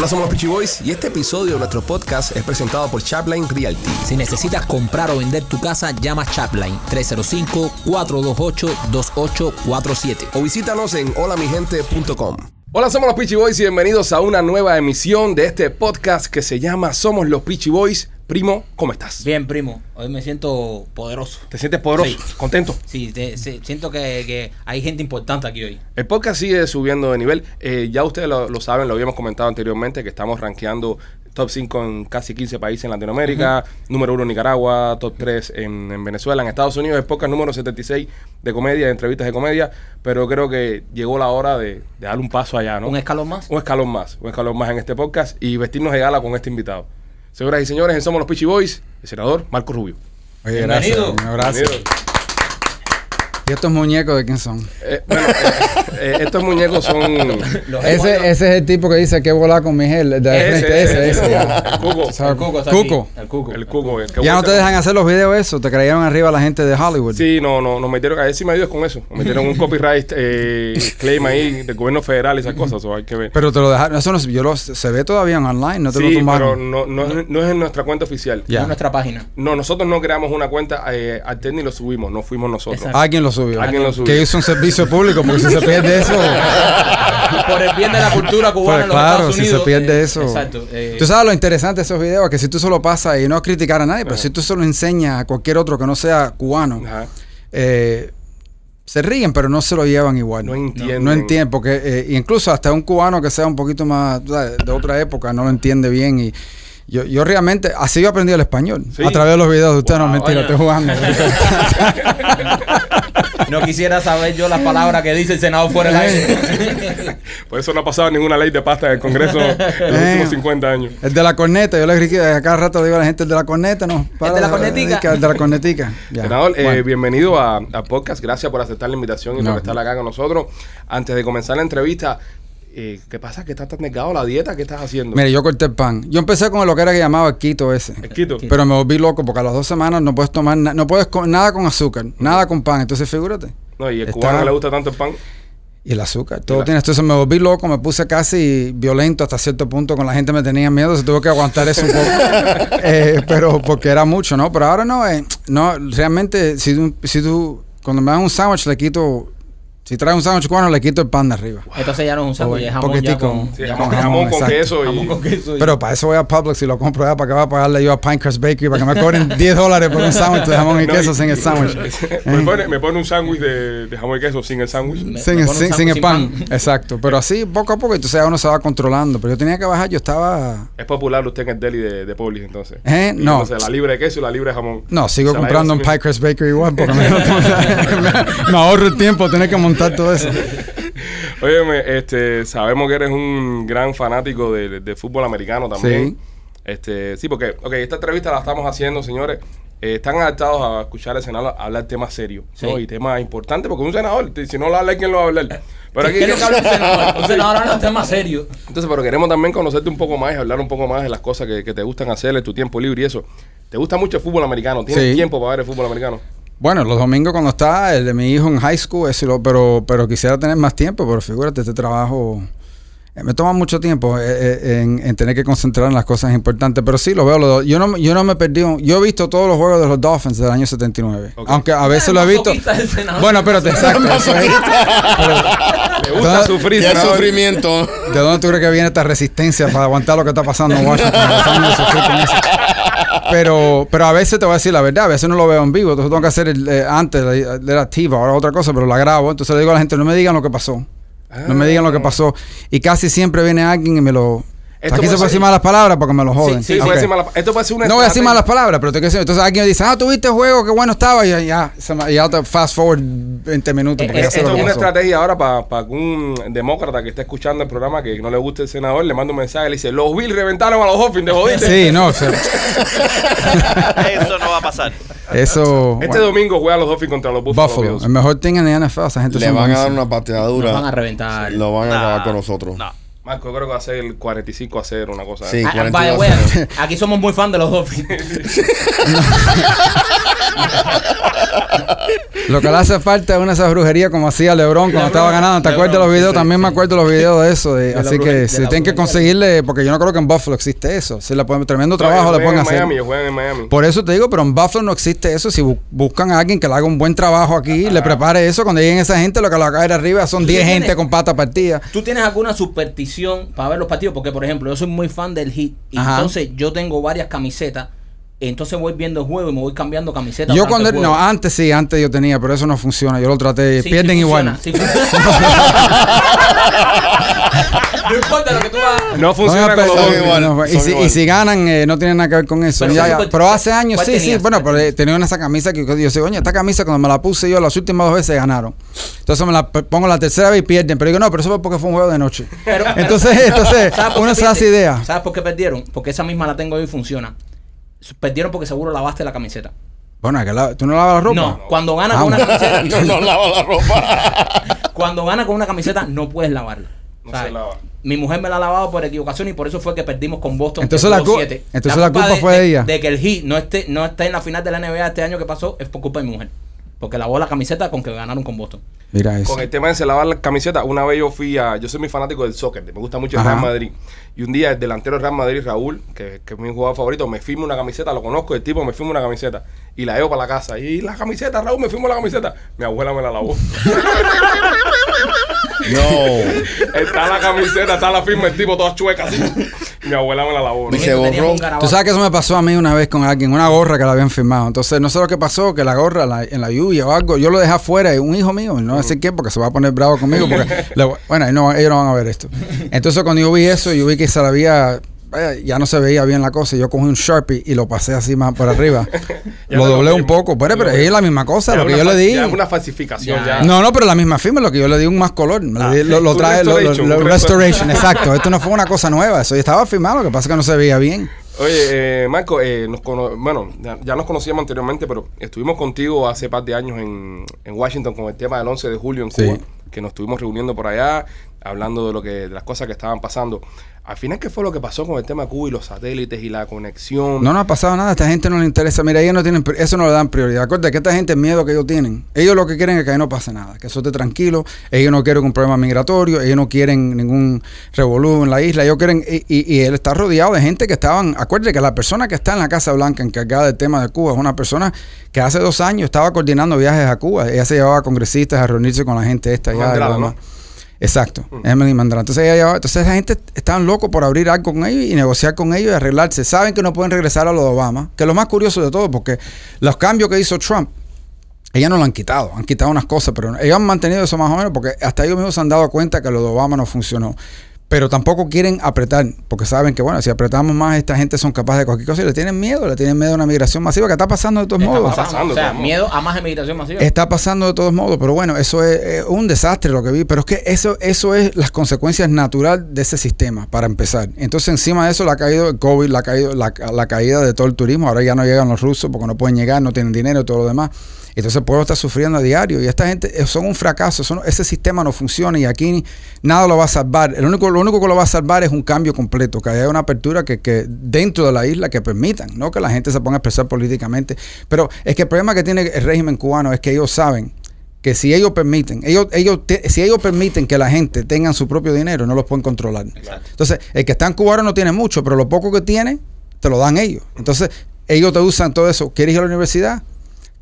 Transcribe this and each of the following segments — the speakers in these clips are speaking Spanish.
Hola, somos los Peachy Boys y este episodio de nuestro podcast es presentado por Chapline Realty. Si necesitas comprar o vender tu casa, llama Chapline 305-428-2847. O visítanos en holamigente.com. Hola, somos los Peachy Boys y bienvenidos a una nueva emisión de este podcast que se llama Somos los Peachy Boys. Primo, ¿cómo estás? Bien, primo. Hoy me siento poderoso. ¿Te sientes poderoso? Sí. ¿Contento? Sí, te- siento que, que hay gente importante aquí hoy. El podcast sigue subiendo de nivel. Eh, ya ustedes lo, lo saben, lo habíamos comentado anteriormente, que estamos rankeando top 5 en casi 15 países en Latinoamérica, número 1 en Nicaragua, top 3 en, en Venezuela, en Estados Unidos, el podcast número 76 de comedia, de entrevistas de comedia, pero creo que llegó la hora de, de dar un paso allá, ¿no? ¿Un escalón más? Un escalón más, un escalón más en este podcast y vestirnos de gala con este invitado. Señoras y señores, en Somos los Peachy Boys, el senador Marco Rubio. Oye, gracias. Bienvenido. Un abrazo. Bienvenido. ¿Y estos muñecos de quién son? Eh, bueno, eh, eh, estos muñecos son... Los Ese, ese es el tipo que dice que volar con Miguel. De Ese, frente, ese, ese, ese. el Cuco. El Cuco está Cuco. aquí. El Cuco. El cuco. el que Ya no te dejan hacer los videos eso. Te creyeron arriba la gente de Hollywood. Sí, no, no, nos metieron, a ver si me ayudas con eso. Nos metieron un copyright eh, claim ahí del gobierno federal y esas cosas, o hay que ver. Pero te lo dejaron. Eso no, yo lo, se ve todavía en online. No te lo sí, pero tumbaron. no, no, es- no es en nuestra cuenta oficial. Ya. Es nuestra página. No, nosotros no creamos una cuenta eh, alterna ni lo subimos, no fuimos nosotros. Exacto. Alguien lo subió. Alguien lo subió. Que hizo un servicio público. Porque si se pierde eso. Por el bien de la cultura cubana Pues en los claro, Estados si se pierde eh, eso. Exacto. eh, Tú sabes lo interesante de esos videos, que si tú solo pasas y no es criticar a nadie, pero si tú solo enseñas a cualquier otro que no sea cubano, Ajá. eh, se ríen, pero no se lo llevan igual. No entienden. No entienden, porque eh, incluso hasta un cubano que sea un poquito más de otra época no lo entiende bien. Y yo, yo realmente, así yo aprendí el español, Sí. a través de los videos de ustedes, no Wow, mentira, oye. estoy jugando. no quisiera saber yo las palabras que dice el senador fuera del aire. Por eso no ha pasado ninguna ley de pasta en el Congreso en los Eh. últimos 50 años. el de la corneta, yo le cada rato le digo a la gente, el de la corneta, no. para, de la cornetica? El de la cornetica. Ya. Senador, eh, bienvenido a, a podcast. Gracias por aceptar la invitación y No. por estar acá con nosotros. Antes de comenzar la entrevista, eh, ¿qué pasa? ¿Que estás tan negado la dieta? ¿Qué estás haciendo? Mire, yo corté el pan. Yo empecé con lo que era que llamaba el quito ese. El quito. Pero me volví loco porque a las dos semanas no puedes tomar na- no puedes co- nada con azúcar, nada con pan. Entonces figúrate. No, y el Está- cubano que le gusta tanto el pan. Y el azúcar, todo tiene. Entonces me volví loco, me puse casi violento hasta cierto punto con la gente, me tenía miedo, se tuvo que aguantar eso un poco. Eh, pero porque era mucho, ¿no? Pero ahora no, eh, no, realmente, si tú, si tú, cuando me dan un sándwich le quito, si traes un sándwich cubano le quito el pan de arriba. Entonces ya no es un sándwich, es jamón ya Poquitico. con, Sí, ya jamón, con jamón, jamón con exacto. queso y... jamón con queso. y- Pero para eso voy a Publix y lo compro ya para que va a pagarle yo a Pinecrest Bakery para que me cobren 10 dólares por un sándwich de jamón y No, queso y- sin el sándwich. me, pone, me pone un sándwich de, de jamón y queso sin el sándwich. Sin, el- sin- sin pan. Exacto. Pero así, poco a poco, entonces ya uno se va controlando. Pero yo tenía que bajar, yo estaba. Es popular usted en el deli de, de Publix, entonces. ¿Eh? No. Entonces, la libra de queso y la libra de jamón. No, sigo comprando en. Pinecrest Bakery igual porque me ahorro el tiempo tener que montar todo eso. Óyeme, este, sabemos que eres un gran fanático de, de fútbol americano también. Sí. Este, sí, porque, ok, esta entrevista la estamos haciendo, señores. eh, están adaptados a escuchar al senador hablar temas serios ¿no? Sí. y temas importantes, porque un senador, si no lo habla, ¿quién lo va a hablar? Pero aquí, ¿Qué es lo que habla un senador? Un senador habla de temas serios. entonces, pero queremos también conocerte un poco más y hablar un poco más de las cosas que, que te gustan hacer en tu tiempo libre y eso. ¿Te gusta mucho el fútbol americano? ¿Tienes Sí. tiempo para ver el fútbol americano? Bueno, los domingos cuando está el de mi hijo en high school, ese lo- pero, pero quisiera tener más tiempo, pero figúrate, este trabajo me toma mucho tiempo eh, eh, en, en tener que concentrar en las cosas importantes, pero sí lo veo. lo- yo, no, yo no me perdí, un- yo he visto todos los juegos de los Dolphins del año 79, Ok. aunque a veces lo he visto. Bueno, pero te exacto. ¿Te gusta ¿Dónde- sufrir, sufrimiento. ¿De dónde tú crees que viene esta resistencia para aguantar lo que está pasando en Washington? Pero, pero a veces te voy a decir la verdad, a veces no lo veo en vivo, entonces tengo que hacer el, eh, antes, la- era activa, ahora otra cosa, pero la grabo, entonces le digo a la gente, no me digan lo que pasó, no me digan lo que pasó, y casi siempre viene alguien y me lo... Esto Aquí se puede decir malas palabras porque me lo joden. Sí, sí, Ok. puede decir malas pa- Esto puede ser una No voy a decir malas palabras, pero te quiero decir, entonces alguien me dice, ah, tuviste el juego, qué bueno estaba, y ya, ya, te fast forward 20 minutos. Eh, porque eh, Esto es una pasó. estrategia ahora para un demócrata que está escuchando el programa que no le guste el senador, le manda un mensaje, le dice, los Bills reventaron a los Dolphins, te jodiste. Sí, no, o sea, Eso no va a pasar. eso... Este bueno, domingo juega los Dolphins contra los Buffalo, Buffalo, el mejor team en la NFL, esa gente Le van a dar una pateadura. Nos van a reventar. Lo van a Nah, acabar con nosotros. No. Marco, yo creo que va a ser el 45 a 0, una cosa. Sí. así. Ah, 42 vaya, wea, a cero. aquí somos muy fan de los Dolphins. Lo que le hace falta es una de esas brujerías como hacía Lebron cuando Lebron, estaba ganando. ¿Te Lebron, acuerdas de los videos? sí, También me acuerdo de los videos de eso. de- De la así brujería- que de si tienen que brujería. conseguirle, porque yo no creo que en Buffalo existe eso. Si le pueden, tremendo trabajo le pueden hacer. Miami, juegan en Miami. Por eso te digo, pero en Buffalo no existe eso. Si bu- buscan a alguien que le haga un buen trabajo aquí, le prepare eso, cuando lleguen esa gente, lo que le va a caer arriba son 10 tienes- gente con pata partida. ¿Tú tienes alguna superstición para ver los partidos? Porque, por ejemplo, yo soy muy fan del hit. Y entonces yo tengo varias camisetas. Entonces voy viendo el juego y me voy cambiando camisetas. Yo cuando, juego. no, antes sí, antes yo tenía, pero eso no funciona. Yo lo traté, Sí, pierden sí igual. funciona, sí funciona. no importa lo que tú hagas. No funciona No, con pero- igual, no, y, si, y si ganan, eh, no tiene nada que ver con eso. Pero Ya, ya. Pero hace años, ¿cuál sí, sí. Bueno, pero eh, tenía esa camisa que yo decía, oye, esta camisa cuando me la puse yo las últimas dos veces ganaron. Entonces me la pongo la tercera vez y pierden. Pero digo, no, pero eso fue porque fue un juego de noche. Pero- entonces, entonces ¿Sabes por uno se hace idea. ¿Sabes por qué perdieron? Porque esa misma la tengo yo y funciona. Perdieron porque seguro lavaste la camiseta. Bueno, es que la- ¿tú no lavas la ropa? No, cuando gana Ah, con una camiseta. no, no lava la ropa. Cuando gana con una camiseta no puedes lavarla. No ¿sabes? se lava. Mi mujer me la ha lavado por equivocación y por eso fue que perdimos con Boston. Entonces el la cu- siete. entonces la culpa fue de ella. De que el Heat no esté, no esté en la final de la NBA este año que pasó es por culpa de mi mujer. Porque lavó la camiseta con que ganaron con Boston. Mira eso. Con el tema de se lavar la camiseta, una vez yo fui a. Yo soy muy fanático del soccer, me gusta mucho el Ajá. Real Madrid. Y un día el delantero del Real Madrid, Raúl, que, que es mi jugador favorito, me firma una camiseta, lo conozco, el tipo me firma una camiseta. Y la llevo para la casa. Y la camiseta, Raúl, me firmó la camiseta. Mi abuela me la lavó. No. está la camiseta, está la firma, el tipo toda chueca así. Mi abuela me la lavó. Y ¿no? se Teníamos borró. Tú sabes que eso me pasó a mí una vez con alguien, una gorra que la habían firmado. Entonces, no sé lo que pasó, que la gorra la- en la lluvia o algo, yo lo dejé afuera, y un hijo mío, y no decir quién, porque se va a poner bravo conmigo, porque, le- bueno, no- ellos no van a ver esto. Entonces, cuando yo vi eso, yo vi que se la había, vaya, ya no se veía bien la cosa, y yo cogí un Sharpie y lo pasé así más por arriba. Lo doblé un poco, pero, es la misma cosa, Ya lo que yo le di. ya es una falsificación Ya. ya. No, no, pero la misma firma, lo que yo le di un más color. di- lo, lo Un traje, lo, lo- restoration, lo- un restoration, exacto. Esto no fue una cosa nueva, eso ya estaba firmado, lo que pasa es que no se veía bien. Oye, eh, Marco, eh, nos cono- bueno, ya, ya nos conocíamos anteriormente, pero estuvimos contigo hace par de años en, en Washington con el tema del 11 de julio en Sí. Cuba, que nos estuvimos reuniendo por allá, hablando de lo que de las cosas que estaban pasando. Al final, ¿qué fue lo que pasó con el tema de Cuba y los satélites y la conexión? No, no ha pasado nada. A esta gente no le interesa. Mira, ellos no tienen, eso no le dan prioridad. Acuérdate que esta gente, el miedo que ellos tienen, ellos lo que quieren es que ahí no pase nada, que eso esté tranquilo. Ellos no quieren un problema migratorio, ellos no quieren ningún revolú en la isla. Ellos quieren, y, y- y él está rodeado de gente que estaban. Acuérdate que la persona que está en la Casa Blanca encargada del tema de Cuba es una persona que hace dos años estaba coordinando viajes a Cuba. Ella se llevaba a congresistas a reunirse con la gente esta allá. Exacto, Emily Mandrana. Entonces, ella llevaba- entonces esa gente estaban locos por abrir algo con ellos y negociar con ellos y arreglarse. Saben que no pueden regresar a lo de Obama, que es lo más curioso de todo, porque los cambios que hizo Trump, ellos no lo han quitado, han quitado unas cosas, pero ellos han mantenido eso más o menos porque hasta ellos mismos se han dado cuenta que lo de Obama no funcionó. Pero tampoco quieren apretar, porque saben que, bueno, si apretamos más, esta gente son capaces de cualquier cosa y le tienen miedo, le tienen miedo a una migración masiva que está pasando de todos Está modos. pasando. pasando, o sea, todo. miedo a más emigración masiva. Está pasando de todos modos, pero bueno, eso es, es un desastre lo que vi, pero es que eso, eso es las consecuencias naturales de ese sistema, para empezar. Entonces, encima de eso, le ha caído el COVID, le ha caído la, la caída de todo el turismo, ahora ya no llegan los rusos porque no pueden llegar, no tienen dinero y todo lo demás. Entonces el pueblo está sufriendo a diario y esta gente eh, son un fracaso, son- ese sistema no funciona y aquí nada lo va a salvar. El único, lo único que lo va a salvar es un cambio completo, que haya una apertura que, que dentro de la isla que permitan, no que la gente se ponga a expresar políticamente. Pero es que el problema que tiene el régimen cubano es que ellos saben que si ellos permiten, ellos, ellos te- si ellos permiten que la gente tenga su propio dinero, no los pueden controlar. Entonces, el que está en cubano no tiene mucho, pero lo poco que tiene, te lo dan ellos. Entonces, ellos te usan todo eso. ¿Quieres ir a la universidad?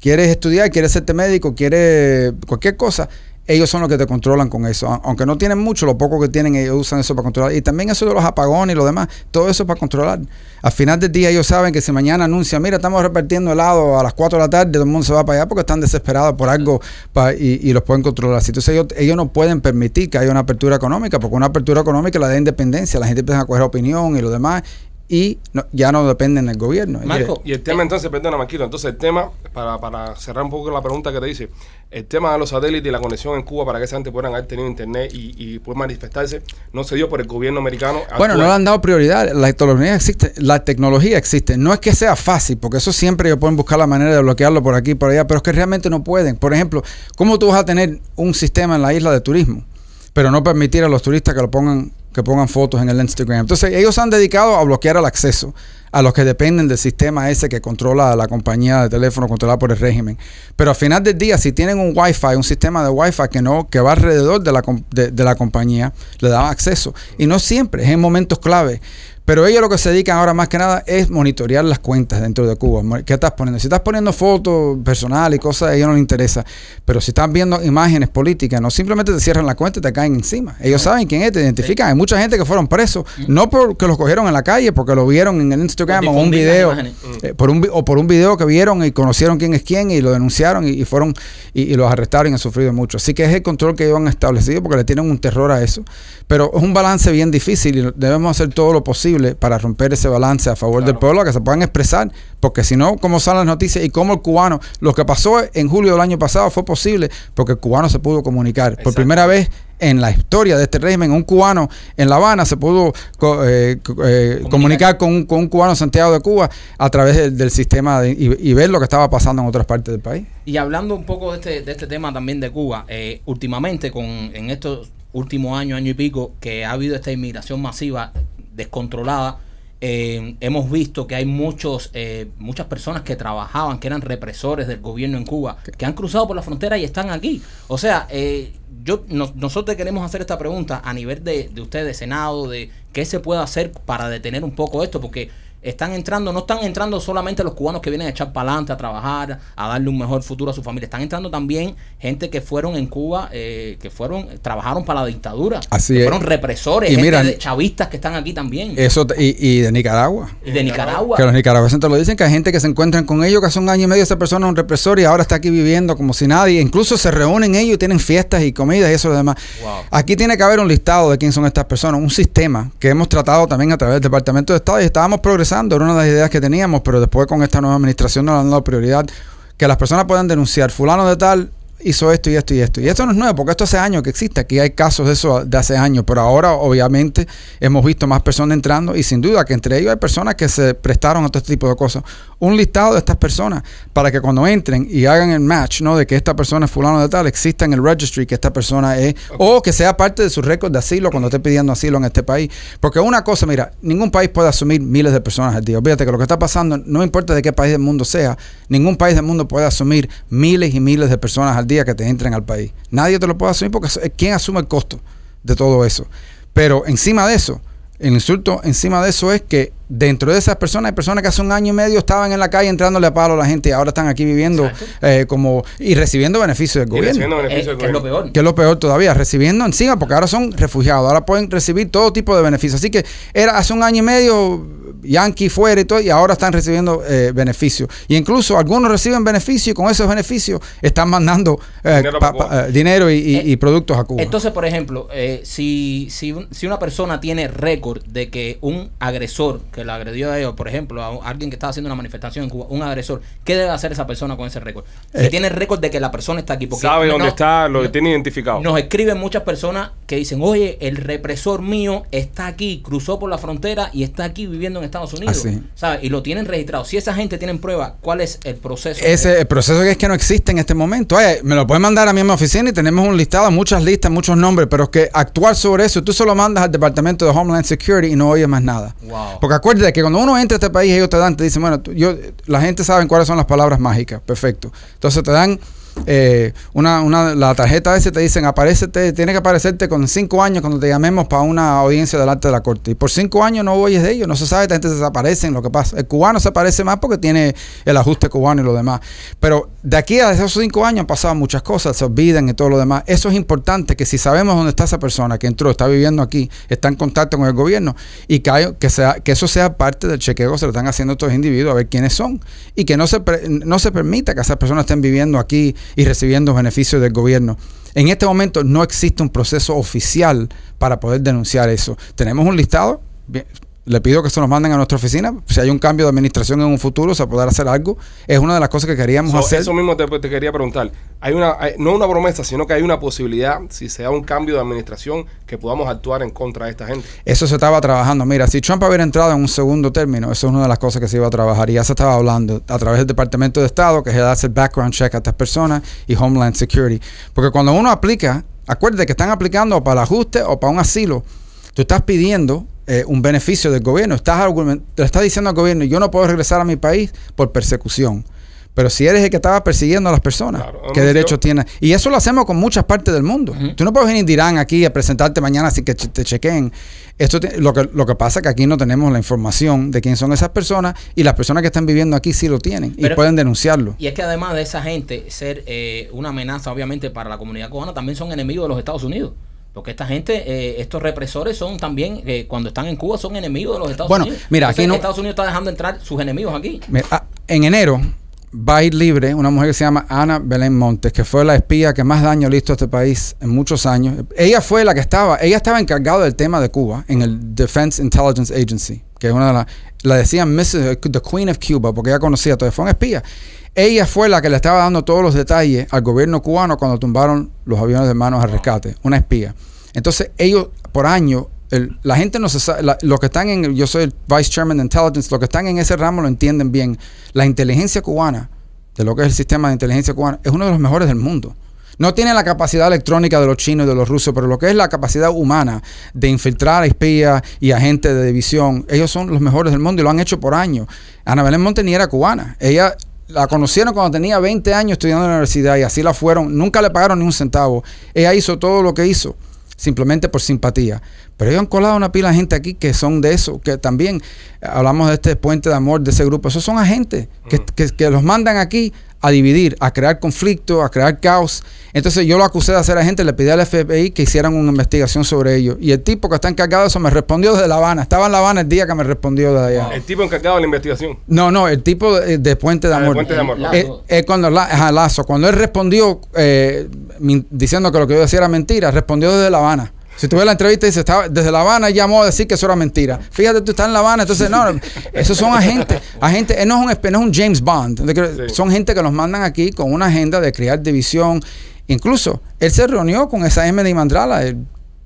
¿Quieres estudiar? ¿Quieres serte médico? ¿Quieres cualquier cosa? Ellos son los que te controlan con eso. Aunque no tienen mucho, lo poco que tienen, ellos usan eso para controlar. Y también eso de los apagones y lo demás, todo eso es para controlar. Al final del día ellos saben que si mañana anuncian, mira, estamos repartiendo helado a las 4 de la tarde, todo el mundo se va para allá porque están desesperados por algo y, los pueden controlar. Entonces ellos, ellos no pueden permitir que haya una apertura económica, porque una apertura económica la da independencia, la gente empieza a coger opinión y lo demás, y no- ya no dependen del gobierno. Marco, Y el tema entonces, perdona Marquito, entonces el tema, para, para cerrar un poco la pregunta que te hice, el tema de los satélites y la conexión en Cuba para que esa gente puedan haber tenido internet y, y poder manifestarse, no se dio por el gobierno americano. Bueno, no le han dado prioridad. La tecnología existe. La tecnología existe. No es que sea fácil, porque eso siempre ellos pueden buscar la manera de bloquearlo por aquí y por allá, pero es que realmente no pueden. Por ejemplo, ¿cómo tú vas a tener un sistema en la isla de turismo pero no permitir a los turistas que lo pongan que pongan fotos en el Instagram. Entonces, ellos han dedicado a bloquear el acceso a los que dependen del sistema ese que controla la compañía de teléfono controlada por el régimen. Pero al final del día, si tienen un Wi-Fi, un sistema de Wi-Fi que no que va alrededor de la, de, de la compañía, le dan acceso. Y no siempre, es en momentos clave. Pero ellos lo que se dedican ahora más que nada es monitorear las cuentas dentro de Cuba. ¿Qué estás poniendo? Si estás poniendo fotos personales y cosas, a ellos no les interesa. Pero si estás viendo imágenes políticas, no simplemente te cierran la cuenta y te caen encima. Ellos saben quién es, te identifican. Hay mucha gente que fueron presos, no porque los cogieron en la calle, porque lo vieron en el Instagram o un video. eh, por un, o por un video que vieron y conocieron quién es quién y lo denunciaron y, y fueron y, y los arrestaron y han sufrido mucho. Así que es el control que ellos han establecido porque le tienen un terror a eso. Pero es un balance bien difícil y debemos hacer todo lo posible para romper ese balance a favor del pueblo, que se puedan expresar, porque si no, ¿cómo salen las noticias? Y cómo el cubano, lo que pasó en julio del año pasado fue posible porque el cubano se pudo comunicar. Por primera vez en la historia de este régimen, un cubano en La Habana se pudo eh, eh, comunicar con un, con un cubano en Santiago de Cuba a través del, del sistema de- y, y ver lo que estaba pasando en otras partes del país. Y hablando un poco de este, de este tema también de Cuba, eh, últimamente con en estos últimos años, año y pico, que ha habido esta inmigración masiva descontrolada, eh, hemos visto que hay muchos eh, muchas personas que trabajaban, que eran represores del gobierno en Cuba, que han cruzado por la frontera y están aquí. O sea, eh, yo nos- nosotros queremos hacer esta pregunta a nivel de, de ustedes, de Senado, de qué se puede hacer para detener un poco esto, porque están entrando, no están entrando solamente los cubanos que vienen a echar para adelante, a trabajar, a darle un mejor futuro a su familia. Están entrando también gente que fueron en Cuba, eh, que fueron, trabajaron para la dictadura. Así que es. fueron represores, Y gente mira, de chavistas que están aquí también. Eso y, y de Nicaragua. y de Nicaragua. Que los nicaragüenses te lo dicen, que hay gente que se encuentran con ellos, que hace un año y medio esa persona es un represor y ahora está aquí viviendo como si nadie. Incluso se reúnen ellos y tienen fiestas y comidas y eso y lo demás. Wow. Aquí tiene que haber un listado de quién son estas personas, un sistema que hemos tratado también a través del Departamento de Estado y estábamos progresando, era una de las ideas que teníamos, pero después con esta nueva administración nos han dado prioridad, que las personas puedan denunciar, fulano de tal hizo esto y esto y esto. Y esto no es nuevo, porque esto hace años que existe. Aquí hay casos de eso de hace años, pero ahora obviamente hemos visto más personas entrando y sin duda que entre ellos hay personas que se prestaron a todo este tipo de cosas. Un listado de estas personas para que cuando entren y hagan el match, ¿no? De que esta persona es fulano de tal, exista en el registry que esta persona es, o que sea parte de su récord de asilo cuando esté pidiendo asilo en este país. Porque una cosa, mira, ningún país puede asumir miles de personas al día. Fíjate que lo que está pasando, no importa de qué país del mundo sea, ningún país del mundo puede asumir miles y miles de personas al día que te entren al país. Nadie te lo puede asumir porque ¿quién asume el costo de todo eso? Pero encima de eso, el insulto encima de eso es que dentro de esas personas hay personas que hace un año y medio estaban en la calle entrándole a palo a la gente y ahora están aquí viviendo eh, como y recibiendo beneficios del Y recibiendo gobierno. Eh, beneficios del que es lo gobierno. peor. Que es lo peor todavía, recibiendo encima, porque ahora son refugiados, ahora pueden recibir todo tipo de beneficios. Así que era hace un año y medio Yankee fuera y todo, y ahora están recibiendo eh, beneficios. Y incluso algunos reciben beneficios y con esos beneficios están mandando eh, Dinero pa- para pa- eh, dinero y, y- Eh, y productos a Cuba. Entonces, por ejemplo, eh, si, si, un- si una persona tiene récord de que un agresor que lo agredió a ellos, por ejemplo, a alguien que estaba haciendo una manifestación en Cuba, un agresor, ¿qué debe hacer esa persona con ese récord? Si Eh, tiene récord de que la persona está aquí. Porque Sabe no- dónde está, lo no- tiene identificado. Nos escriben muchas personas que dicen, oye, el represor mío está aquí, cruzó por la frontera y está aquí viviendo en Estados Unidos. Así. ¿sabes? Y lo tienen registrado. Si esa gente tiene prueba, ¿cuál es el proceso? Ese el proceso que es que no existe en este momento. Oye, me lo pueden mandar a mí en mi oficina y tenemos un listado, muchas listas, muchos nombres, pero es que actuar sobre eso, tú solo mandas al Departamento de Homeland Security y no oyes más nada. Wow. Porque acuérdate que cuando uno entra a este país, ellos te dan, te dicen, bueno, tú- yo, la gente sabe cuáles son las palabras mágicas, perfecto. Entonces te dan eh, una, una, la tarjeta esa y te dicen, aparecete, tiene que aparecerte con cinco años cuando te llamemos para una audiencia delante de la corte. Y por cinco años no oyes de ellos, no se sabe, esta gente se desaparecen, lo que pasa. El cubano se aparece más porque tiene el ajuste cubano y lo demás. Pero de aquí a esos cinco años han pasado muchas cosas, se olvidan y todo lo demás. Eso es importante, que si sabemos dónde está esa persona que entró, está viviendo aquí, está en contacto con el gobierno, y que, hay- que, eso sea parte del chequeo que se lo están haciendo estos individuos, a ver quiénes son. Y que no se, pre- no se permita que esas personas estén viviendo aquí y recibiendo beneficios del gobierno. En este momento no existe un proceso oficial para poder denunciar eso. Tenemos un listado. Le pido que se nos manden a nuestra oficina. Si hay un cambio de administración en un futuro, se podrá hacer algo. Es una de las cosas que queríamos So, hacer. eso mismo te, te quería preguntar. Hay una, hay- no una promesa, sino que hay una posibilidad, si se da un cambio de administración, que podamos actuar en contra de esta gente. Eso se estaba trabajando. Mira, si Trump hubiera entrado en un segundo término, eso es una de las cosas que se iba a trabajar. Y ya se estaba hablando a través del Departamento de Estado, que es el hace el background check a estas personas, y Homeland Security. Porque cuando uno aplica Acuérdate que están aplicando para el ajuste o para un asilo. Tú estás pidiendo eh, un beneficio del gobierno. Estás argument- le estás diciendo al gobierno, yo no puedo regresar a mi país por persecución. Pero si eres el que estaba persiguiendo a las personas, Claro. ¿qué Hombre, derecho yo- tienes? Y eso lo hacemos con muchas partes del mundo. Ujú. Tú no puedes venir de Irán aquí a presentarte mañana sin que che- te chequeen. Esto te- lo, que, lo que pasa es que aquí no tenemos la información de quién son esas personas y las personas que están viviendo aquí sí lo tienen y pueden denunciarlo. Y es que además de esa gente ser eh, una amenaza, obviamente, para la comunidad cubana, también son enemigos de los Estados Unidos. Porque esta gente, eh, estos represores son también, eh, cuando están en Cuba, son enemigos de los Estados Bueno, Unidos. mira, aquí no- Estados Unidos está dejando entrar sus enemigos aquí. Mira, ah, en enero va a ir libre una mujer que se llama Ana Belén Montes, que fue la espía que más daño le hizo a este país en muchos años. Ella fue la que estaba, ella estaba encargada del tema de Cuba en el Defense Intelligence Agency, que es una de las, la decían Mrs. the Queen of Cuba, porque ella conocía todo, fue una espía. Ella fue la que le estaba dando todos los detalles al gobierno cubano cuando tumbaron los aviones de manos al rescate, una espía. Entonces ellos por año, la gente no se sabe, la- los que están en, yo soy el Vice Chairman de Intelligence, los que están en ese ramo lo entienden bien. La inteligencia cubana, de lo que es el sistema de inteligencia cubana, es uno de los mejores del mundo. No tiene la capacidad electrónica de los chinos y de los rusos, pero lo que es la capacidad humana de infiltrar a espías y agentes de división, ellos son los mejores del mundo y lo han hecho por años. Ana Belén Monte ni era cubana. Ella la conocieron cuando tenía 20 años estudiando en la universidad y así la fueron. Nunca le pagaron ni un centavo. Ella hizo todo lo que hizo simplemente por simpatía. Pero ellos han colado una pila de gente aquí que son de eso, que también eh, hablamos de este puente de amor de ese grupo. Esos son agentes que, que- que los mandan aquí a dividir, a crear conflicto, a crear caos. Entonces yo lo acusé de hacer agente, le pedí al FBI que hicieran una investigación sobre ellos. Y el tipo que está encargado de eso me respondió desde La Habana. Estaba en La Habana el día que me respondió de allá. El tipo encargado de la investigación. No, no, el tipo de, de Puente de Ah, de Amor. Puente de Amor. Eh, eh, cuando la- ajá, Lazo, cuando él respondió eh, diciendo que lo que yo decía era mentira, respondió desde La Habana. Si tú ves la entrevista dice, estaba desde La Habana llamó a decir que eso era mentira. Fíjate, tú estás en La Habana, entonces no, esos son agentes. agentes él no es un, no es un James Bond. Sí. Son gente que los mandan aquí con una agenda de crear división. Incluso él se reunió con esa M de Mandrala el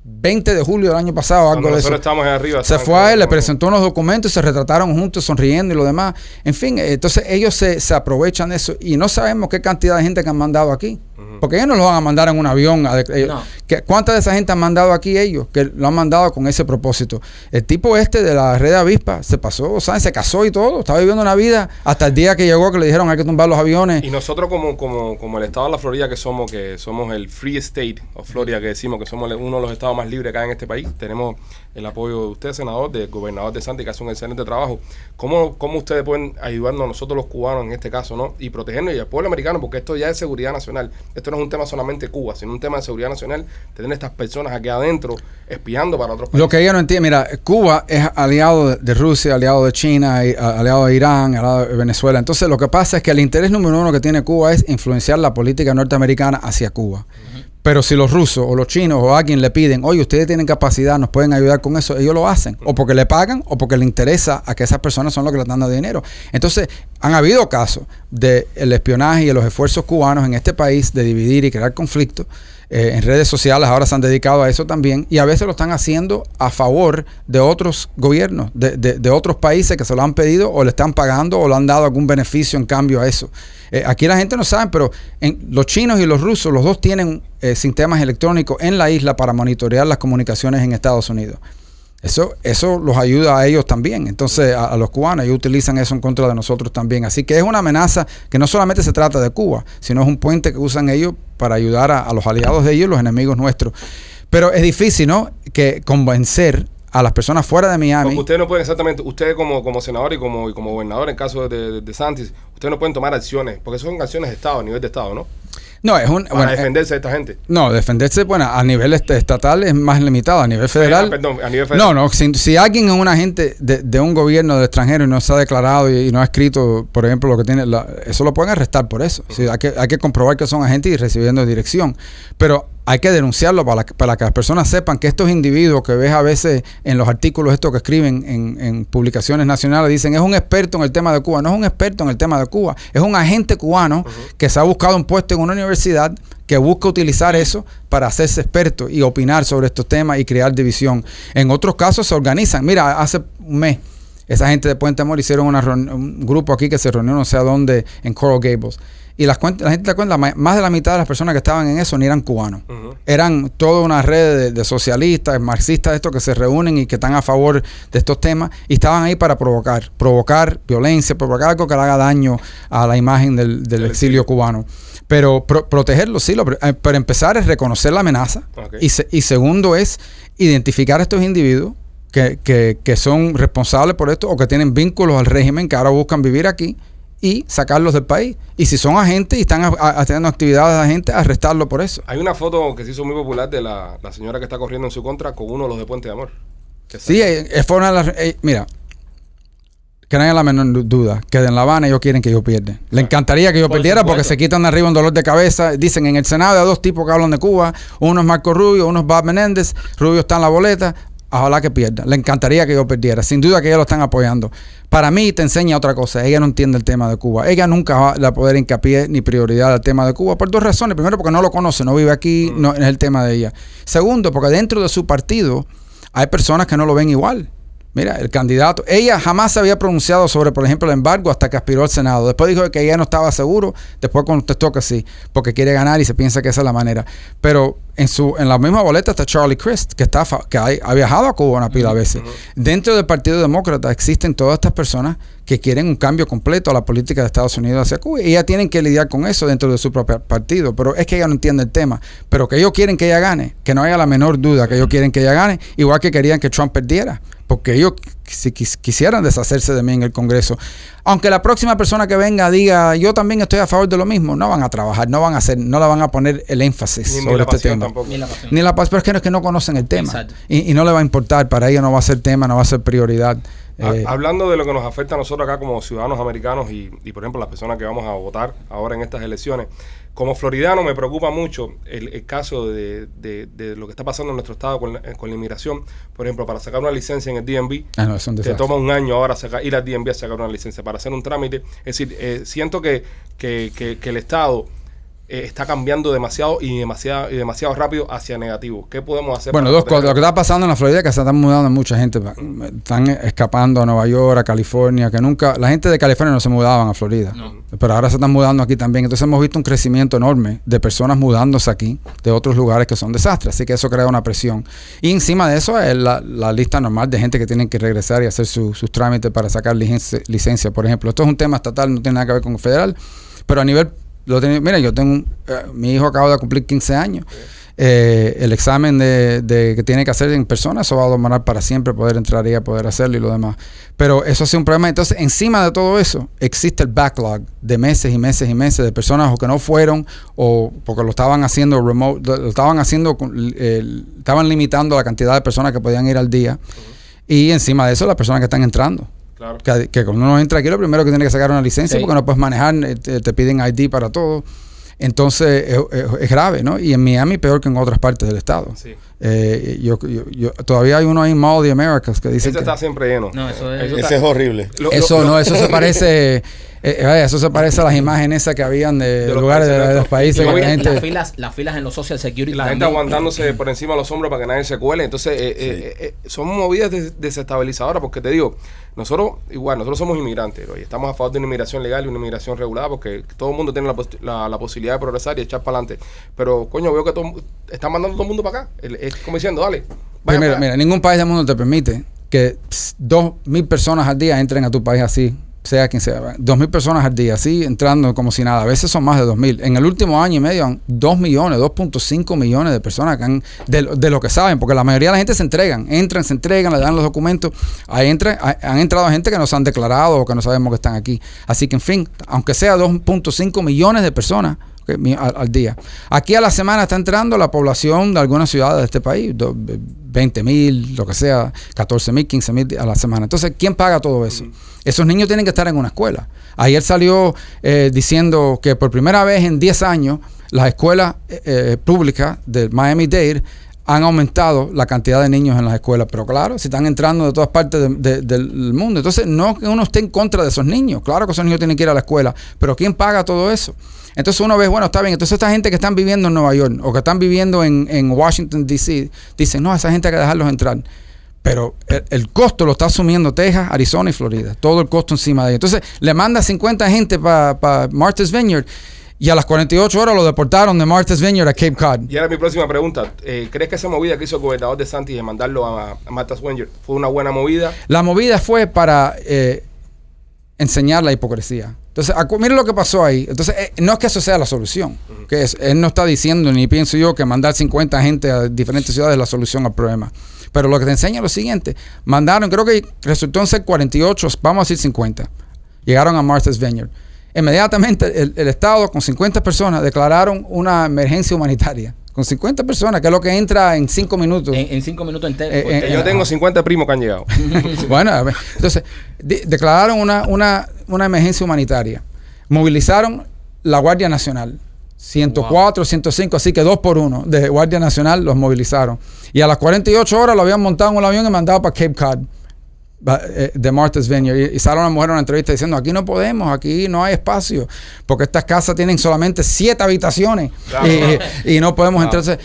20 de julio del año pasado, algo de eso. estábamos ahí arriba. Se fue a él, le presentó unos documentos y se retrataron juntos sonriendo y lo demás. En fin, eh, entonces ellos se, se aprovechan de eso y no sabemos qué cantidad de gente que han mandado aquí. Porque ellos no lo van a mandar en un avión. a- ellos- No. que- ¿Cuánta de esa gente han mandado aquí ellos? Que lo han mandado con ese propósito. El tipo este de la red de avispa se pasó, ¿sabes? Se casó y todo. Estaba viviendo una vida hasta el día que llegó que le dijeron hay que tumbar los aviones. Y nosotros como, como, como el estado de la Florida que somos, que somos el Free State of Florida, que decimos que somos uno de los estados más libres acá en este país, tenemos el apoyo de usted, senador, del gobernador de Santi, que hace un excelente trabajo. ¿Cómo, ¿Cómo ustedes pueden ayudarnos nosotros los cubanos en este caso, ¿no? Y protegernos y al pueblo americano, porque esto ya es seguridad nacional. Esto no es un tema solamente Cuba, sino un tema de seguridad nacional, tener estas personas aquí adentro espiando para otros países. Lo que ella no entiende, mira, Cuba es aliado de, Rusia, aliado de China, aliado de Irán, aliado de Venezuela. Entonces lo que pasa es que el interés número uno que tiene Cuba es influenciar la política norteamericana hacia Cuba. Pero si los rusos o los chinos o alguien le piden, oye, ustedes tienen capacidad, nos pueden ayudar con eso, ellos lo hacen. O porque le pagan o porque le interesa a que esas personas son los que le están dando dinero. Entonces, han habido casos del espionaje y de los esfuerzos cubanos en este país de dividir y crear conflictos. Eh, en redes sociales ahora se han dedicado a eso también y a veces lo están haciendo a favor de otros gobiernos, de, de- de otros países que se lo han pedido o le están pagando o le han dado algún beneficio en cambio a eso. Eh, aquí la gente no sabe, pero en, los chinos y los rusos, los dos tienen eh, sistemas electrónicos en la isla para monitorear las comunicaciones en Estados Unidos. Eso, eso los ayuda a ellos también. Entonces, a, los cubanos, ellos utilizan eso en contra de nosotros también. Así que es una amenaza que no solamente se trata de Cuba, sino es un puente que usan ellos para ayudar a, a los aliados de ellos, los enemigos nuestros. Pero es difícil, ¿no? Que convencer a las personas fuera de Miami. Porque ustedes no pueden exactamente, ustedes como, como senador y como, y como gobernador en caso de, de, de Santis, ustedes no pueden tomar acciones, porque son acciones de Estado, a nivel de Estado, ¿no? No, es un. Para bueno, eh, defenderse de esta gente. no, defenderse, bueno, a nivel estatal es más limitado, a nivel federal. Ah, perdón, a nivel federal. No, no, si, si alguien es un agente de, de un gobierno del extranjero y no se ha declarado y, y no ha escrito, por ejemplo, lo que tiene, la- eso lo pueden arrestar por eso. Sí, hay, que, hay que comprobar que son agentes y recibiendo dirección. Pero hay que denunciarlo para, que- para que las personas sepan que estos individuos que ves a veces en los artículos estos que escriben en, en publicaciones nacionales, dicen es un experto en el tema de Cuba. No es un experto en el tema de Cuba, es un agente cubano que se ha buscado un puesto en una universidad que busca utilizar eso para hacerse experto y opinar sobre estos temas y crear división. En otros casos se organizan. Mira, hace un mes Esa gente de Puente Amor hicieron una un grupo aquí que se reunió no sé a dónde en Coral Gables. Y las cuentas, la gente te cuenta, más de la mitad de las personas que estaban en eso ni eran cubanos. Eran toda una red de, de socialistas, marxistas, estos que se reúnen y que están a favor de estos temas y estaban ahí para provocar, provocar violencia, provocar algo que le haga daño a la imagen del, exilio cubano. Pero pro- protegerlo, sí, lo, eh, pero empezar es reconocer la amenaza y, se- y segundo es identificar a estos individuos que, que- que son responsables por esto o que tienen vínculos al régimen, que ahora buscan vivir aquí y sacarlos del país. Y si son agentes y están haciendo actividades de agentes, arrestarlos por eso. Hay una foto que se hizo muy popular de la, la señora que está corriendo en su contra con uno de los de Puente de Amor. Sí, está- eh, eh, una de las- eh, mira, que no haya la menor du- duda, que en La Habana ellos quieren que yo pierda. Le encantaría que yo Por perdiera porque se quitan de arriba un dolor de cabeza. Dicen en el Senado hay dos tipos que hablan de Cuba, uno es Marco Rubio, uno es Bob Menéndez, Rubio está en la boleta, ojalá que pierda. Le encantaría que yo perdiera, sin duda que ellos lo están apoyando. Para mí te enseña otra cosa, ella no entiende el tema de Cuba. Ella nunca va a poder hincapié ni prioridad al tema de Cuba por dos razones. Primero porque no lo conoce, no vive aquí, no es el tema de ella. Segundo, porque dentro de su partido hay personas que no lo ven igual. Mira, el candidato, ella jamás se había pronunciado sobre, por ejemplo, el embargo hasta que aspiró al Senado. Después dijo que ella no estaba seguro, después contestó que sí, porque quiere ganar y se piensa que esa es la manera. Pero en su en la misma boleta está Charlie Crist, que está que ha, ha viajado a Cuba una pila de veces. Dentro del Partido Demócrata existen todas estas personas que quieren un cambio completo a la política de Estados Unidos hacia Cuba y ellas tienen que lidiar con eso dentro de su propio partido, pero es que ella no entiende el tema, pero que ellos quieren que ella gane, que no haya la menor duda que ellos quieren que ella gane, igual que querían que Trump perdiera, porque ellos si quis- quisieran deshacerse de mí en el Congreso, aunque la próxima persona que venga diga yo también estoy a favor de lo mismo, no van a trabajar, no van a hacer, no la van a poner el énfasis Ni- ni sobre la este pasión tema. tampoco. Ni la pasión. Ni la paz, pero es que no, es que no conocen el tema. Y, y no le va a importar, para ellos no va a ser tema, no va a ser prioridad. Ha- Eh, Hablando de lo que nos afecta a nosotros acá como ciudadanos americanos y, y, por ejemplo, las personas que vamos a votar ahora en estas elecciones, como floridano me preocupa mucho el, el caso de, de- de lo que está pasando en nuestro estado con la, con la inmigración. Por ejemplo, para sacar una licencia en el DMV, ah, no, te toma un año ahora sacar, ir al DMV a sacar una licencia para hacer un trámite. Es decir, eh, siento que, que, que- que el Estado eh, está cambiando demasiado y demasiado, y demasiado rápido hacia negativo. ¿Qué podemos hacer? Bueno, dos cosas. Lo que está pasando en la Florida es que se están mudando mucha gente. Están escapando a Nueva York, a California, que nunca... La gente de California no se mudaban a Florida. No. Pero ahora se están mudando aquí también. Entonces hemos visto un crecimiento enorme de personas mudándose aquí de otros lugares que son desastres. Así que eso crea una presión. Y encima de eso es la, la lista normal de gente que tienen que regresar y hacer su- sus trámites para sacar licencia, licencia, por ejemplo. Esto es un tema estatal, no tiene nada que ver con el federal. Pero a nivel... Lo mira, yo tengo... un- eh, mi hijo acaba de cumplir 15 años. Eh, el examen de, de que tiene que hacer en persona, eso va a demorar para siempre poder entrar y poder hacerlo y lo demás. Pero eso ha sido un problema. Entonces, encima de todo eso, existe el backlog de meses y meses y meses de personas o que no fueron o porque lo estaban haciendo remote, lo estaban haciendo, el- estaban limitando la cantidad de personas que podían ir al día. Y encima de eso, las personas que están entrando. Claro. Que, que cuando uno entra aquí, lo primero que tiene que sacar una licencia Sí. porque no puedes manejar, eh, te, te piden ID para todo. Entonces es, es- es grave, ¿no? Y en Miami peor que en otras partes del estado. Sí. Eh, yo, yo- yo- todavía hay uno ahí en Mall of the Americas que dice Ese que está siempre lleno. No, eso es- Eso está- es horrible. lo- eso lo- no, eso se parece, eh, eh, eso se parece a las imágenes esas que habían de, lugares de, países de los países que la gente, las filas, las filas en los social security. la gente aguantándose por encima de los hombros para que nadie se cuele. Entonces, eh, eh, eh, eh, son movidas des- desestabilizadoras porque te digo, nosotros, igual, nosotros somos inmigrantes ¿no? y estamos a favor de una inmigración legal y una inmigración regulada porque todo el mundo tiene la, pos- la- la posibilidad de progresar y echar para adelante. Pero, coño, veo que todo, están mandando todo el mundo para acá. Es como diciendo, dale. vaya mira, mira, ningún país del mundo te permite que ps, dos mil personas al día entren a tu país así, sea quien sea. Dos mil personas al día, así, entrando como si nada. A veces son más de dos mil. En el último año y medio, han dos millones, 2.5 millones de personas que han, de, de lo que saben, porque la mayoría de la gente se entregan, entran, se entregan, le dan los documentos. Ahí entran, ha- han entrado gente que no se han declarado o que no sabemos que están aquí. Así que, en fin, aunque sea 2.5 millones de personas, al, al día. Aquí a la semana está entrando la población de algunas ciudades de este país, do- 20 mil, lo que sea, 14 mil, 15 mil a la semana. Entonces, ¿quién paga todo eso? Esos niños tienen que estar en una escuela. Ayer salió eh, diciendo que por primera vez en 10 años las escuelas eh, eh, públicas de Miami-Dade han aumentado la cantidad de niños en las escuelas. Pero claro, si están entrando de todas partes de- de- del mundo. Entonces, no que uno esté en contra de esos niños. Claro que esos niños tienen que ir a la escuela. Pero ¿quién paga todo eso? Entonces uno ve, bueno, está bien. Entonces esta gente que están viviendo en Nueva York o que están viviendo en, Washington, D.C., dicen, no, esa gente hay que dejarlos entrar. Pero el, costo lo está asumiendo Texas, Arizona y Florida. Todo el costo encima de ellos. Entonces, le manda 50 gente para Martha's Vineyard y a las 48 horas lo deportaron de Martha's Vineyard a Cape Cod. Y ahora mi próxima pregunta. Eh, ¿Crees que esa movida que hizo el gobernador de Santis de mandarlo a, a Martha's Vineyard fue una buena movida? La movida fue para eh, enseñar la hipocresía. Entonces, acu- mire lo que pasó ahí. Entonces, eh, no es que eso sea la solución. Que es, él no está diciendo, ni pienso yo, que mandar 50 gente a diferentes ciudades es la solución al problema. Pero lo que te enseña es lo siguiente. Mandaron, creo que resultó en ser 48, vamos a decir 50. Llegaron a Martha's Vineyard. Inmediatamente el, el Estado con 50 personas declararon una emergencia humanitaria. Con 50 personas, que es lo que entra en 5 minutos. En, en cinco minutos enteros. Eh, Que eh, yo tengo 50 primos que han llegado. bueno, a ver, entonces, de- declararon una, una, una emergencia humanitaria. Movilizaron la Guardia Nacional. 104, 105, así que dos por uno de Guardia Nacional los movilizaron. Y a las 48 horas lo habían montado en un avión y mandado para Cape Cod, de Martha's Vineyard. Y, sale una mujer en una entrevista diciendo, aquí no podemos, aquí no hay espacio, porque estas casas tienen solamente siete habitaciones Claro. y, y no podemos Claro. Entonces,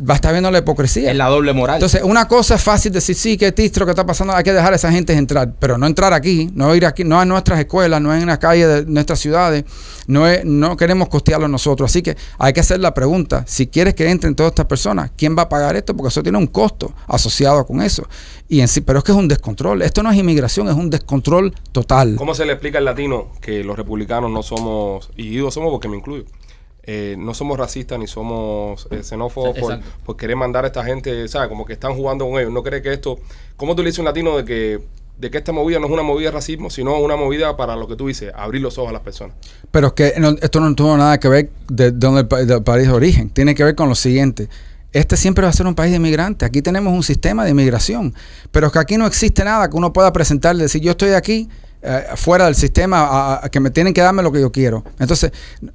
va a estar viendo la hipocresía. es la doble moral. Entonces, una cosa es fácil decir, sí, que tistro que está pasando, hay que dejar a esa gente entrar, pero no entrar aquí, no ir aquí, no a nuestras escuelas, no en la calle de nuestras ciudades, no, es- no queremos costearlo nosotros. Así que hay que hacer la pregunta, si quieres que entren todas estas personas, ¿quién va a pagar esto? Porque eso tiene un costo asociado con eso. Y en sí, pero es que es un descontrol. Esto no es inmigración, es un descontrol total. ¿Cómo se le explica al latino que los republicanos no somos, y digo somos porque me incluyo, eh, no somos racistas ni somos eh, xenófobos por, por querer mandar a esta gente, ¿sabes? Como que están jugando con ellos. ¿No cree que esto, cómo tú le dices a un latino de que, de que esta movida no es una movida de racismo, sino una movida para lo que tú dices, abrir los ojos a las personas? Pero es que no- esto no tuvo nada que ver de dónde el, del país de origen. Tiene que ver con lo siguiente. Este siempre va a ser un país de inmigrantes. Aquí tenemos un sistema de inmigración. Pero es que aquí no existe nada que uno pueda presentar y decir, yo estoy aquí eh, fuera del sistema, a- que me tienen que darme lo que yo quiero. Entonces,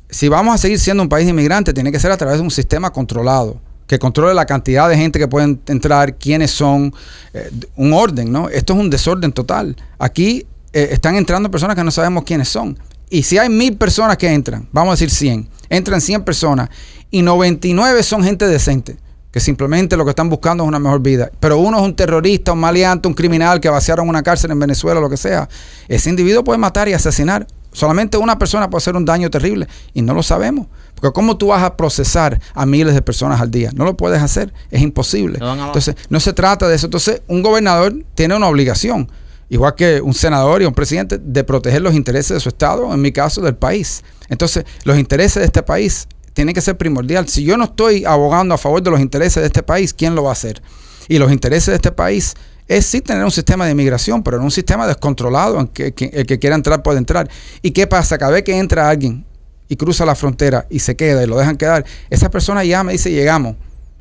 si vamos a seguir siendo un país de inmigrantes, tiene que ser a través de un sistema controlado que controle la cantidad de gente que pueden entrar, quiénes son, eh, un orden, ¿no? Esto es un desorden total. Aquí eh, están entrando personas que no sabemos quiénes son. Y si hay mil personas que entran, vamos a decir 100, entran 100 personas y 99 son gente decente, que simplemente lo que están buscando es una mejor vida. Pero uno es un terrorista, un maleante, un criminal que vaciaron una cárcel en Venezuela, lo que sea. Ese individuo puede matar y asesinar. Solamente una persona puede hacer un daño terrible y no lo sabemos. Porque ¿cómo tú vas a procesar a miles de personas al día? No lo puedes hacer, es imposible. No Entonces, no se trata de eso. Entonces, un gobernador tiene una obligación, igual que un senador y un presidente, de proteger los intereses de su estado, en mi caso, del país. Entonces, los intereses de este país tienen que ser primordial. Si yo no estoy abogando a favor de los intereses de este país, ¿quién lo va a hacer? Y los intereses de este país es sí tener un sistema de inmigración, pero no un sistema descontrolado en que, que el que quiera entrar puede entrar. ¿Y qué pasa? Cada vez que entra alguien y cruza la frontera y se queda y lo dejan quedar, esa persona llama y dice, llegamos.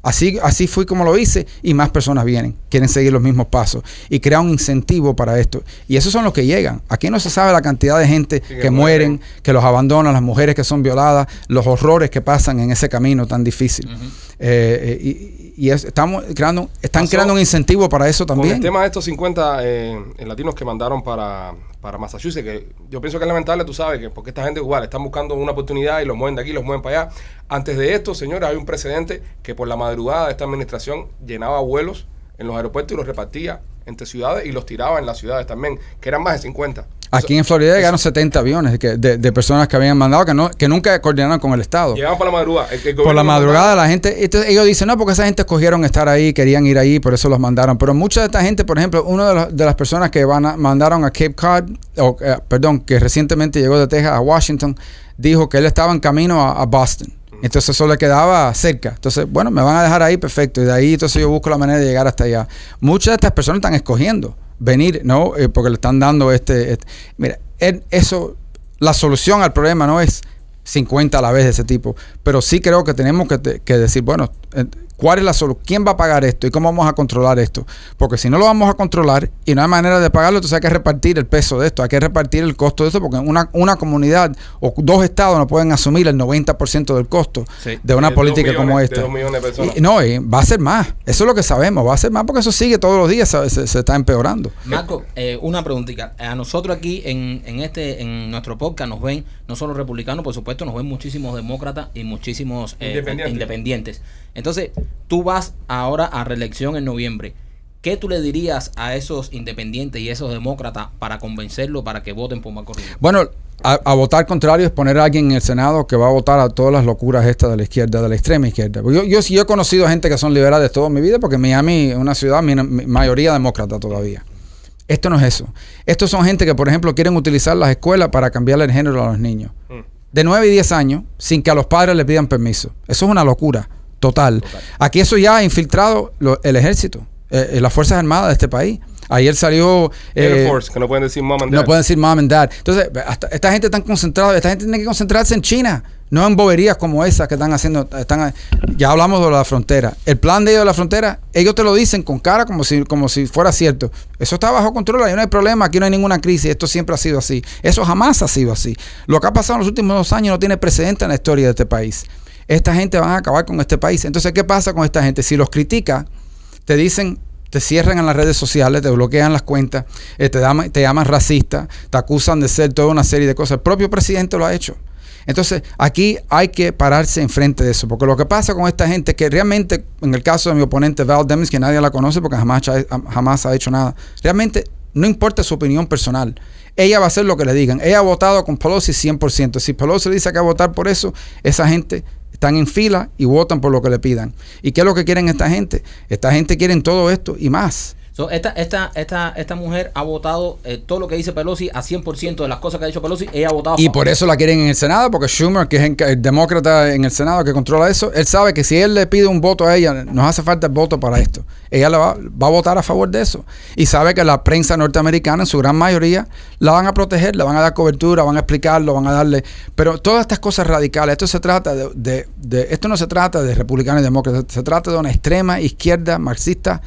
Así, así fui como lo hice y más personas vienen, quieren seguir los mismos pasos y crea un incentivo para esto. Y esos son los que llegan. Aquí no se sabe la cantidad de gente Sí, que, que mueren, mueren. que los abandonan, las mujeres que son violadas, los horrores que pasan en ese camino tan difícil. Eh, eh, y y es- estamos creando, están Pasó creando un incentivo para eso Con también. el tema de estos 50 eh, latinos que mandaron para, para Massachusetts, que yo pienso que es lamentable, tú sabes, que porque esta gente igual están buscando una oportunidad y los mueven de aquí, los mueven para allá. Antes de esto, señores, hay un precedente que por la madrugada de esta administración llenaba vuelos en los aeropuertos y los repartía entre ciudades y los tiraba en las ciudades también, que eran más de 50. Aquí en Florida llegaron 70 aviones que- de, de personas que habían mandado que, no, que nunca coordinaron con el Estado. Llegaban por la madrugada. El- el Por la madrugada mandaba. la gente, entonces ellos dicen, no, porque esa gente escogieron estar ahí, querían ir ahí, por eso los mandaron. Pero mucha de esta gente, por ejemplo, una de, las- de las personas que van a- mandaron a Cape Cod, o, eh, perdón, que recientemente llegó de Texas a Washington, dijo que él estaba en camino a, a Boston. Entonces eso le quedaba cerca. Entonces, bueno, me van a dejar ahí, perfecto. Y de ahí entonces yo busco la manera de llegar hasta allá. Muchas de estas personas están escogiendo venir, ¿no? Eh, porque le están dando este... este- mira, eso, la solución al problema no es 50 a la vez de ese tipo. Pero sí creo que tenemos que, que decir, bueno, eh, ¿cuál es la solución? ¿Quién va a pagar esto? ¿Y cómo vamos a controlar esto? Porque si no lo vamos a controlar y no hay manera de pagarlo, entonces hay que repartir el peso de esto, hay que repartir el costo de esto, porque una, una comunidad o dos estados no pueden asumir el 90% del costo Sí. de una De dos política como esta. de dos millones de personas. Y- no, y va a ser más. Eso es lo que sabemos. Va a ser más porque eso sigue todos los días, se, se- se está empeorando. Marco, eh, una preguntita. A nosotros aquí en, en este en nuestro podcast nos ven no solo republicanos, por supuesto, nos ven muchísimos demócratas y muchísimos eh, Independientes. independientes. Entonces, tú vas ahora a reelección en noviembre. ¿qué tú le dirías a esos independientes y esos demócratas para convencerlos para que voten por Marco Rubio? Bueno, a, a votar contrario es poner a alguien en el Senado que va a votar a todas las locuras estas de la izquierda, de la extrema izquierda. Yo, yo, sí- yo he conocido gente que son liberales toda mi vida porque Miami es una ciudad, mi, mi- mayoría demócrata todavía. Esto no es eso. Estos son gente que, por ejemplo, quieren utilizar las escuelas para cambiarle el género a los niños. Mm. De 9 y 10 años, sin que a los padres le pidan permiso. Eso es una locura total. Aquí eso ya ha infiltrado lo- el ejército, eh, eh, las Fuerzas Armadas de este país. Ayer salió... Air eh, Force, que no pueden decir mom and no dad. pueden decir mom and dad. Entonces, hasta esta gente tan concentrada, esta gente tiene que concentrarse en China, no en boberías como esas que están haciendo. Están, ya hablamos de la frontera. El plan de ellos de la frontera, ellos te lo dicen con cara como si, como si fuera cierto. Eso está bajo control, ahí no hay problema, aquí no hay ninguna crisis, esto siempre ha sido así. Eso jamás ha sido así. Lo que ha pasado en los últimos dos años no tiene precedente en la historia de este país. Esta gente va a acabar con este país. Entonces, ¿qué pasa con esta gente? Si los critica, te dicen, te cierran en las redes sociales, te bloquean las cuentas, eh, te, llaman, racista, te acusan de ser toda una serie de cosas. El propio presidente lo ha hecho. Entonces, aquí hay que pararse enfrente de eso, porque lo que pasa con esta gente es que realmente, en el caso de mi oponente Val Demings, que nadie la conoce porque jamás, jamás ha hecho nada, realmente no importa su opinión personal. Ella va a hacer lo que le digan. Ella ha votado con Pelosi 100%. Si Pelosi le dice que va a votar por eso, esa gente están en fila y votan por lo que le pidan. ¿Y qué es lo que quieren esta gente? Esta gente quiere todo esto y más. So, esta, esta, esta, esta mujer ha votado eh, todo lo que dice Pelosi a 100% de las cosas que ha dicho Pelosi, ella ha votado Y por eso la quieren en el Senado, porque Schumer, que es en- el demócrata en el Senado que controla eso, él sabe que si él le pide un voto a ella, nos hace falta el voto para esto. Ella la va, va a votar a favor de eso. Y sabe que la prensa norteamericana, en su gran mayoría, la van a proteger, le van a dar cobertura, van a explicarlo, van a darle... Pero todas estas cosas radicales, esto se trata de... de- de- esto no se trata de republicanos y demócratas, se trata de una extrema izquierda marxista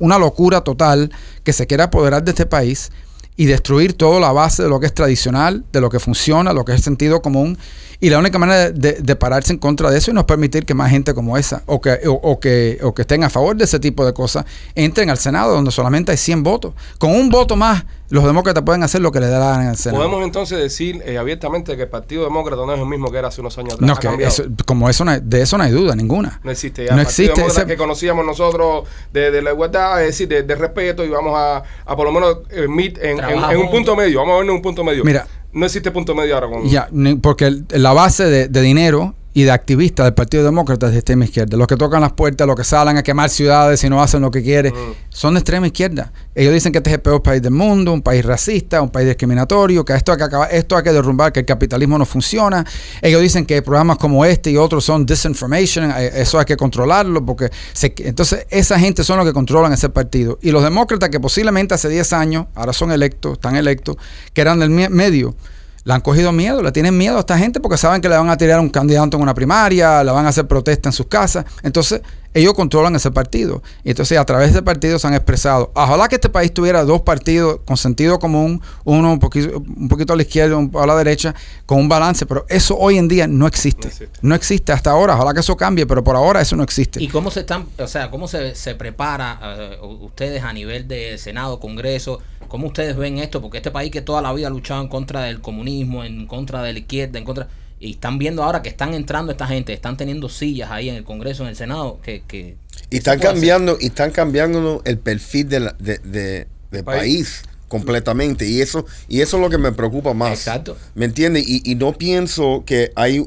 una locura total que se quiere apoderar de este país y destruir toda la base de lo que es tradicional, de lo que funciona, lo que es sentido común. Y la única manera de, pararse en contra de eso y no permitir que más gente como esa o que, o, o que, o que estén a favor de ese tipo de cosas entren al Senado donde solamente hay 100 votos. Con un voto más, los demócratas pueden hacer lo que les dé la gana en el Senado. Podemos entonces decir eh, abiertamente que el Partido Demócrata no es el mismo que era hace unos años atrás. no, que eso- como eso no hay- de eso no hay duda ninguna. No existe ya. No el Partido existe ese- que conocíamos nosotros de, de la igualdad, es decir, de, de respeto y vamos a, a por lo menos eh, meet en, en- un punto medio. Vamos a vernos en un punto medio. Mira. No existe punto medio ahora con. Ya, porque el- la base de, de dinero y de activistas del Partido Demócrata es de extrema izquierda. Los que tocan las puertas, los que salen a quemar ciudades y no hacen lo que quieren, son de extrema izquierda. Ellos dicen que este es el peor país del mundo, un país racista, un país discriminatorio, que esto hay que acabar, esto hay que derrumbar, que el capitalismo no funciona. Ellos dicen que programas como este y otros son disinformation, eh, eso hay que controlarlo, porque se- entonces esa gente son los que controlan ese partido. Y los demócratas que posiblemente hace 10 años, ahora son electos, están electos, que eran del medio, le han cogido miedo, le tienen miedo a esta gente porque saben que le van a tirar a un candidato en una primaria, le van a hacer protesta en sus casas. Entonces, ellos controlan ese partido. Y entonces, a través de ese partido se han expresado. Ojalá que este país tuviera dos partidos con sentido común, uno un poquito, un poquito a la izquierda, un a la derecha, con un balance. Pero eso hoy en día no existe. No existe. No existe hasta ahora. Ojalá que eso cambie, pero por ahora eso no existe. ¿Y cómo se están, o sea, cómo se, se prepara eh, ustedes a nivel de Senado, Congreso? ¿Cómo ustedes ven esto? Porque este país que toda la vida ha luchado en contra del comunismo, en contra de la izquierda, en contra... Y están viendo ahora que están entrando esta gente, están teniendo sillas ahí en el Congreso, en el Senado, que... que Y están cambiando, y están cambiando el perfil de la- de, de- del País. país. completamente. Y eso, y eso es lo que me preocupa más. Exacto. ¿Me entiendes? Y, y no pienso que hay,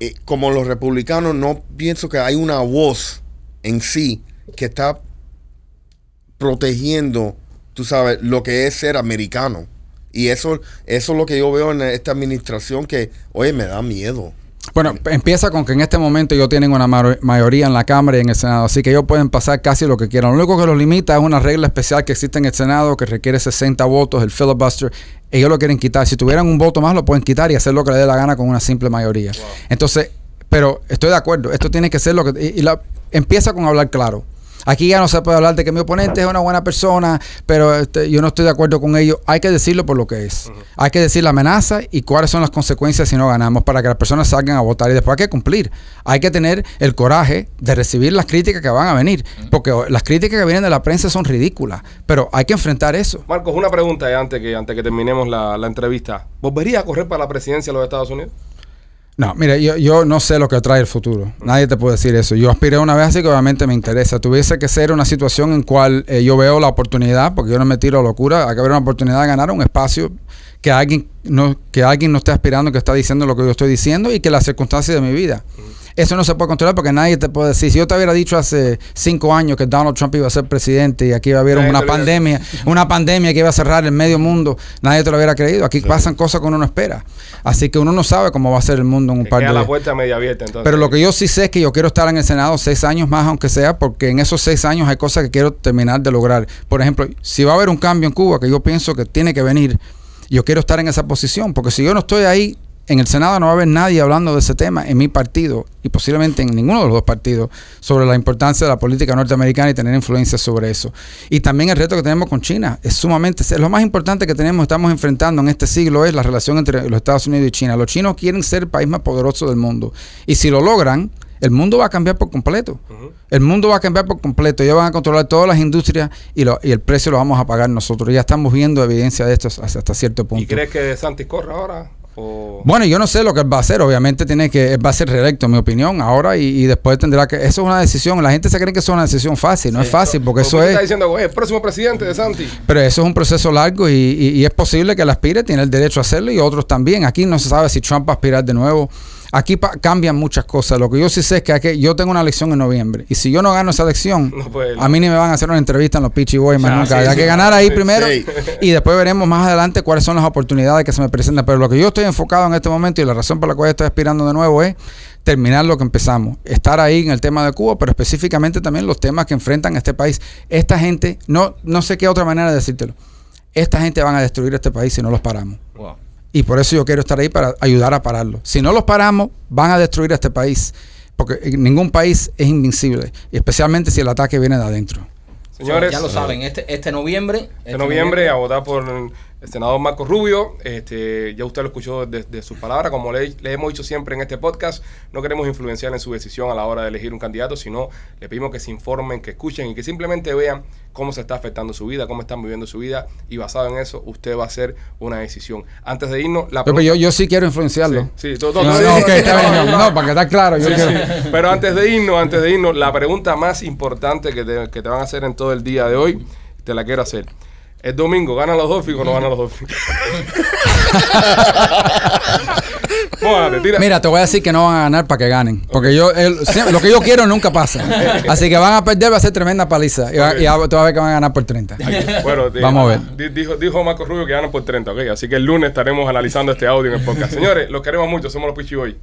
eh, como los republicanos, no pienso que hay una voz en sí que está protegiendo, tú sabes, lo que es ser americano. Y eso, eso es lo que yo veo en esta administración que, oye, me da miedo. Bueno, empieza con que en este momento ellos tienen una mayoría en la Cámara y en el Senado, así que ellos pueden pasar casi lo que quieran. Lo único que los limita es una regla especial que existe en el Senado que requiere 60 votos, el filibuster. Ellos lo quieren quitar. Si tuvieran un voto más, lo pueden quitar y hacer lo que les dé la gana con una simple mayoría. Entonces, pero estoy de acuerdo. Esto tiene que ser lo que... Y, y la- empieza con hablar claro. Aquí ya no se puede hablar de que mi oponente es una buena persona, pero este, yo no estoy de acuerdo con ello. Hay que decirlo por lo que es. Hay que decir la amenaza y cuáles son las consecuencias si no ganamos para que las personas salgan a votar. Y después hay que cumplir. Hay que tener el coraje de recibir las críticas que van a venir. Porque las críticas que vienen de la prensa son ridículas. Pero hay que enfrentar eso. Marcos, una pregunta ya antes que, antes que terminemos la, la entrevista. ¿Volvería a correr para la presidencia de los Estados Unidos? No, mira, yo, yo no sé lo que trae el futuro. Nadie te puede decir eso. Yo aspiré una vez, así que obviamente me interesa. Tuviese que ser una situación en cual eh, yo veo la oportunidad, porque yo no me tiro a locura, hay que haber una oportunidad de ganar un espacio que alguien no, que alguien no esté aspirando, que está diciendo lo que yo estoy diciendo y que las circunstancias de mi vida. Eso no se puede controlar porque nadie te puede decir. Si yo te hubiera dicho hace cinco años que Donald Trump iba a ser presidente y aquí iba a haber Nadie una hubiera- pandemia, una pandemia que iba a cerrar el medio mundo, nadie te lo hubiera creído. Aquí pasan cosas que uno no espera. Así que uno no sabe cómo va a ser el mundo en un Que par queda de la puerta media abierta. Entonces, pero lo que yo sí sé es que yo quiero estar en el Senado seis años más, aunque sea, porque en esos seis años hay cosas que quiero terminar de lograr. Por ejemplo, si va a haber un cambio en Cuba, que yo pienso que tiene que venir, yo quiero estar en esa posición, porque si yo no estoy ahí, en el Senado no va a haber nadie hablando de ese tema en mi partido y posiblemente en ninguno de los dos partidos sobre la importancia de la política norteamericana y tener influencia sobre eso. Y también el reto que tenemos con China es sumamente, es lo más importante que tenemos, estamos enfrentando en este siglo es la relación entre los Estados Unidos y China. Los chinos quieren ser el país más poderoso del mundo y si lo logran, el mundo va a cambiar por completo. El mundo va a cambiar por completo. Ellos van a controlar todas las industrias y, lo- y el precio lo vamos a pagar nosotros. Ya estamos viendo evidencia de esto hasta, hasta cierto punto. ¿Y crees que Santis corra ahora? O... Bueno, yo no sé lo que él va a hacer. Obviamente tiene que, él va a ser reelecto, en mi opinión, ahora y, y después tendrá que. Eso es una decisión. La gente se cree que eso es una decisión fácil. No es fácil porque eso es. estás diciendo, "Oye, el próximo presidente de Santi. Pero eso es un proceso largo y, y- y es posible que él aspire, tiene el derecho a hacerlo y otros también. Aquí no se sabe si Trump va a aspirar de nuevo. Aquí pa- cambian muchas cosas. Lo que yo sí sé es que, hay que yo tengo una elección en noviembre y si yo no gano esa elección, No puede- a mí ni me van a hacer una entrevista en los Peachy Boys más nunca. sí, hay sí. que ganar ahí Sí, primero sí. y después veremos más adelante cuáles son las oportunidades que se me presentan. Pero lo que yo estoy enfocado en este momento y la razón por la cual estoy aspirando de nuevo es terminar lo que empezamos. Estar ahí en el tema de Cuba, pero específicamente también los temas que enfrentan este país. Esta gente, no, no sé qué otra manera de decírtelo. Esta gente van a destruir este país si no los paramos. Y por eso yo quiero estar ahí para ayudar a pararlo. Si no los paramos, van a destruir este país. Porque ningún país es invencible. Y especialmente si el ataque viene de adentro. Señores, ya lo saben, este, este noviembre. Este noviembre a votar por el senador Marco Rubio. Este, ya usted lo escuchó de, de sus palabras. Como le, le hemos dicho siempre en este podcast, no queremos influenciar en su decisión a la hora de elegir un candidato, sino le pedimos que se informen, que escuchen y que simplemente vean cómo se está afectando su vida, cómo están viviendo su vida. Y basado en eso, usted va a hacer una decisión. Antes de irnos, la Pero yo, yo sí quiero influenciarlo. Sí, sí, todo- todo- No, no, está bien, no, para que estar claro, yo quiero. Pero antes de irnos, antes de irnos, la pregunta más importante que te, que te van a hacer en todo el día de hoy, te la quiero hacer. El domingo, ¿ganan los Dolphins o no ganan los Dolphins? Mójate, tira. Mira, te voy a decir que no van a ganar para que ganen. Porque yo el- lo que yo quiero nunca pasa. Así que van a perder, va a ser tremenda paliza. Y, va- y va- tú vas a ver que van a ganar por 30. Bueno, Vamos a ver. di- Dijo, dijo Marco Rubio que ganan por 30, ¿ok? Así que el lunes estaremos analizando este audio en el podcast. Señores, los queremos mucho, somos los Pichi Boys.